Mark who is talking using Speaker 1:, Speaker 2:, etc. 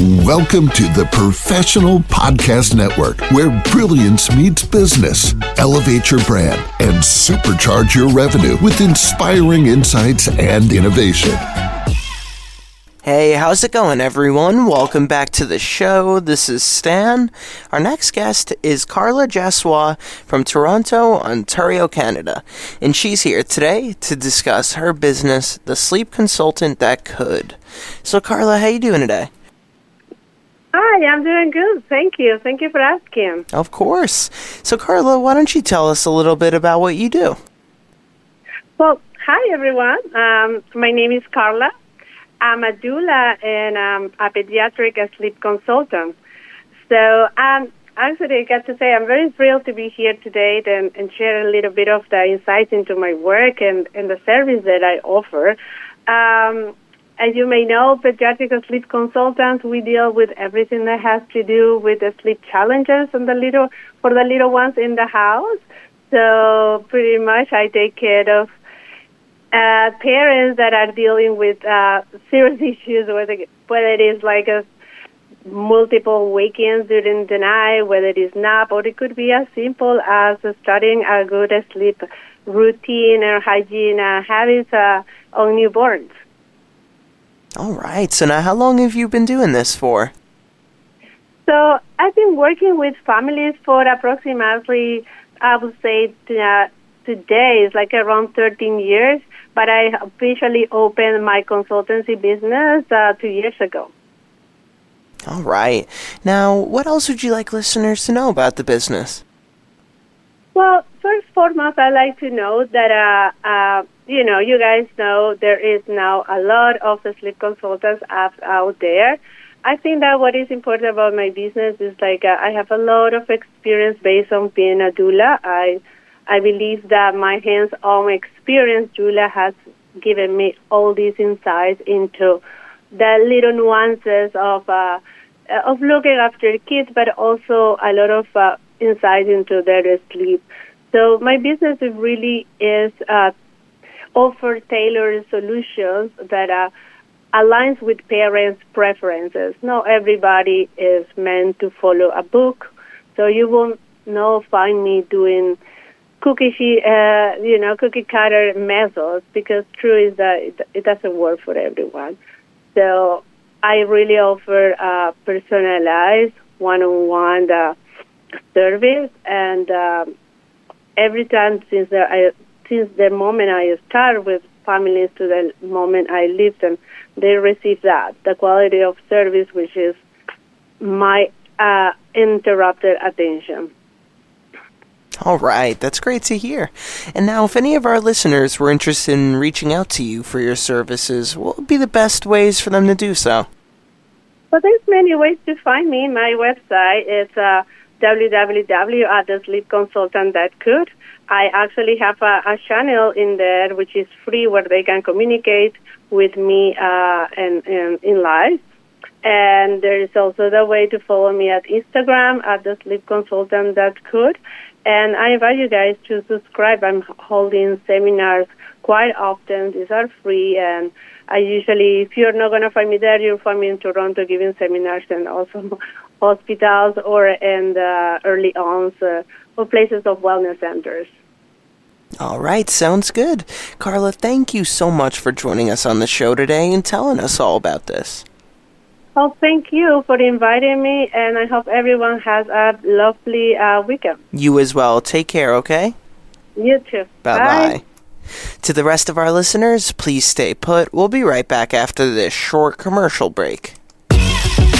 Speaker 1: Welcome to the Professional Podcast Network, where brilliance meets business. Elevate your brand and supercharge your revenue with inspiring insights and innovation.
Speaker 2: Hey, how's it going, everyone? Welcome back to the show. This is Stan. Our next guest is Karla Jassoy from Toronto, Ontario, Canada. And she's here today to discuss her business, The Sleep Consultant That Could. So, Karla, how you doing today?
Speaker 3: Hi, I'm doing good. Thank you. Thank you for asking.
Speaker 2: Of course. So, Karla, why don't you tell us a little bit about what you do?
Speaker 3: Well, hi, everyone. Um, my name is Karla. I'm a doula and um, a pediatric sleep consultant. So, um, actually, I got to say, I'm very thrilled to be here today and, and share a little bit of the insights into my work and, and the service that I offer. Um, as you may know, pediatric sleep consultants, we deal with everything that has to do with the sleep challenges and the little for the little ones in the house. So pretty much, I take care of uh, parents that are dealing with uh, serious issues, whether whether it is like a multiple weekends during the night, whether it is nap, or it could be as simple as starting a good sleep routine or hygiene uh, habits uh, on newborns.
Speaker 2: All right. So now, how long have you been doing this for?
Speaker 3: So I've been working with families for approximately, I would say, uh, today is like around 13 years. But I officially opened my consultancy business uh, two years ago.
Speaker 2: All right. Now, what else would you like listeners to know about the business?
Speaker 3: Well, foremost, I'd like to know that, uh, uh, you know, you guys know there is now a lot of sleep consultants apps out there. I think that what is important about my business is like uh, I have a lot of experience based on being a doula. I I believe that my hands-on experience, doula, has given me all these insights into the little nuances of uh, of looking after kids, but also a lot of uh, insight into their sleep. So my business really is uh, offer tailored solutions that uh, aligns with parents' preferences. Not everybody is meant to follow a book, so you won't know find me doing cookie uh, you know, cookie cutter methods because true is that it, doesn't work for everyone. So I really offer a personalized one-on-one uh, service, and um, every time since the I, since the moment I start with families to the moment I leave them, they receive that the quality of service, which is my uh, interrupted attention.
Speaker 2: All right, that's great to hear. And now, if any of our listeners were interested in reaching out to you for your services, what would be the best ways for them to do so?
Speaker 3: Well, there's many ways to find me. My website is uh, www.thesleepconsultant.could. I actually have a, a, channel in there which is free where they can communicate with me uh, and, and in live. And there is also the way to follow me at Instagram at the sleep consultant that could. And I invite you guys to subscribe. I'm holding seminars quite often. These are free, and I usually, if you're not going to find me there, you'll find me in Toronto giving seminars and also hospitals or in the early on uh, or places of wellness centers.
Speaker 2: All right, sounds good. Karla, thank you so much for joining us on the show today and telling us all about this.
Speaker 3: Well, thank you for inviting me, and I hope everyone has a lovely uh, weekend.
Speaker 2: You as well. Take care, okay?
Speaker 3: You too.
Speaker 2: Bye bye. To the rest of our listeners, please stay put. We'll be right back after this short commercial break.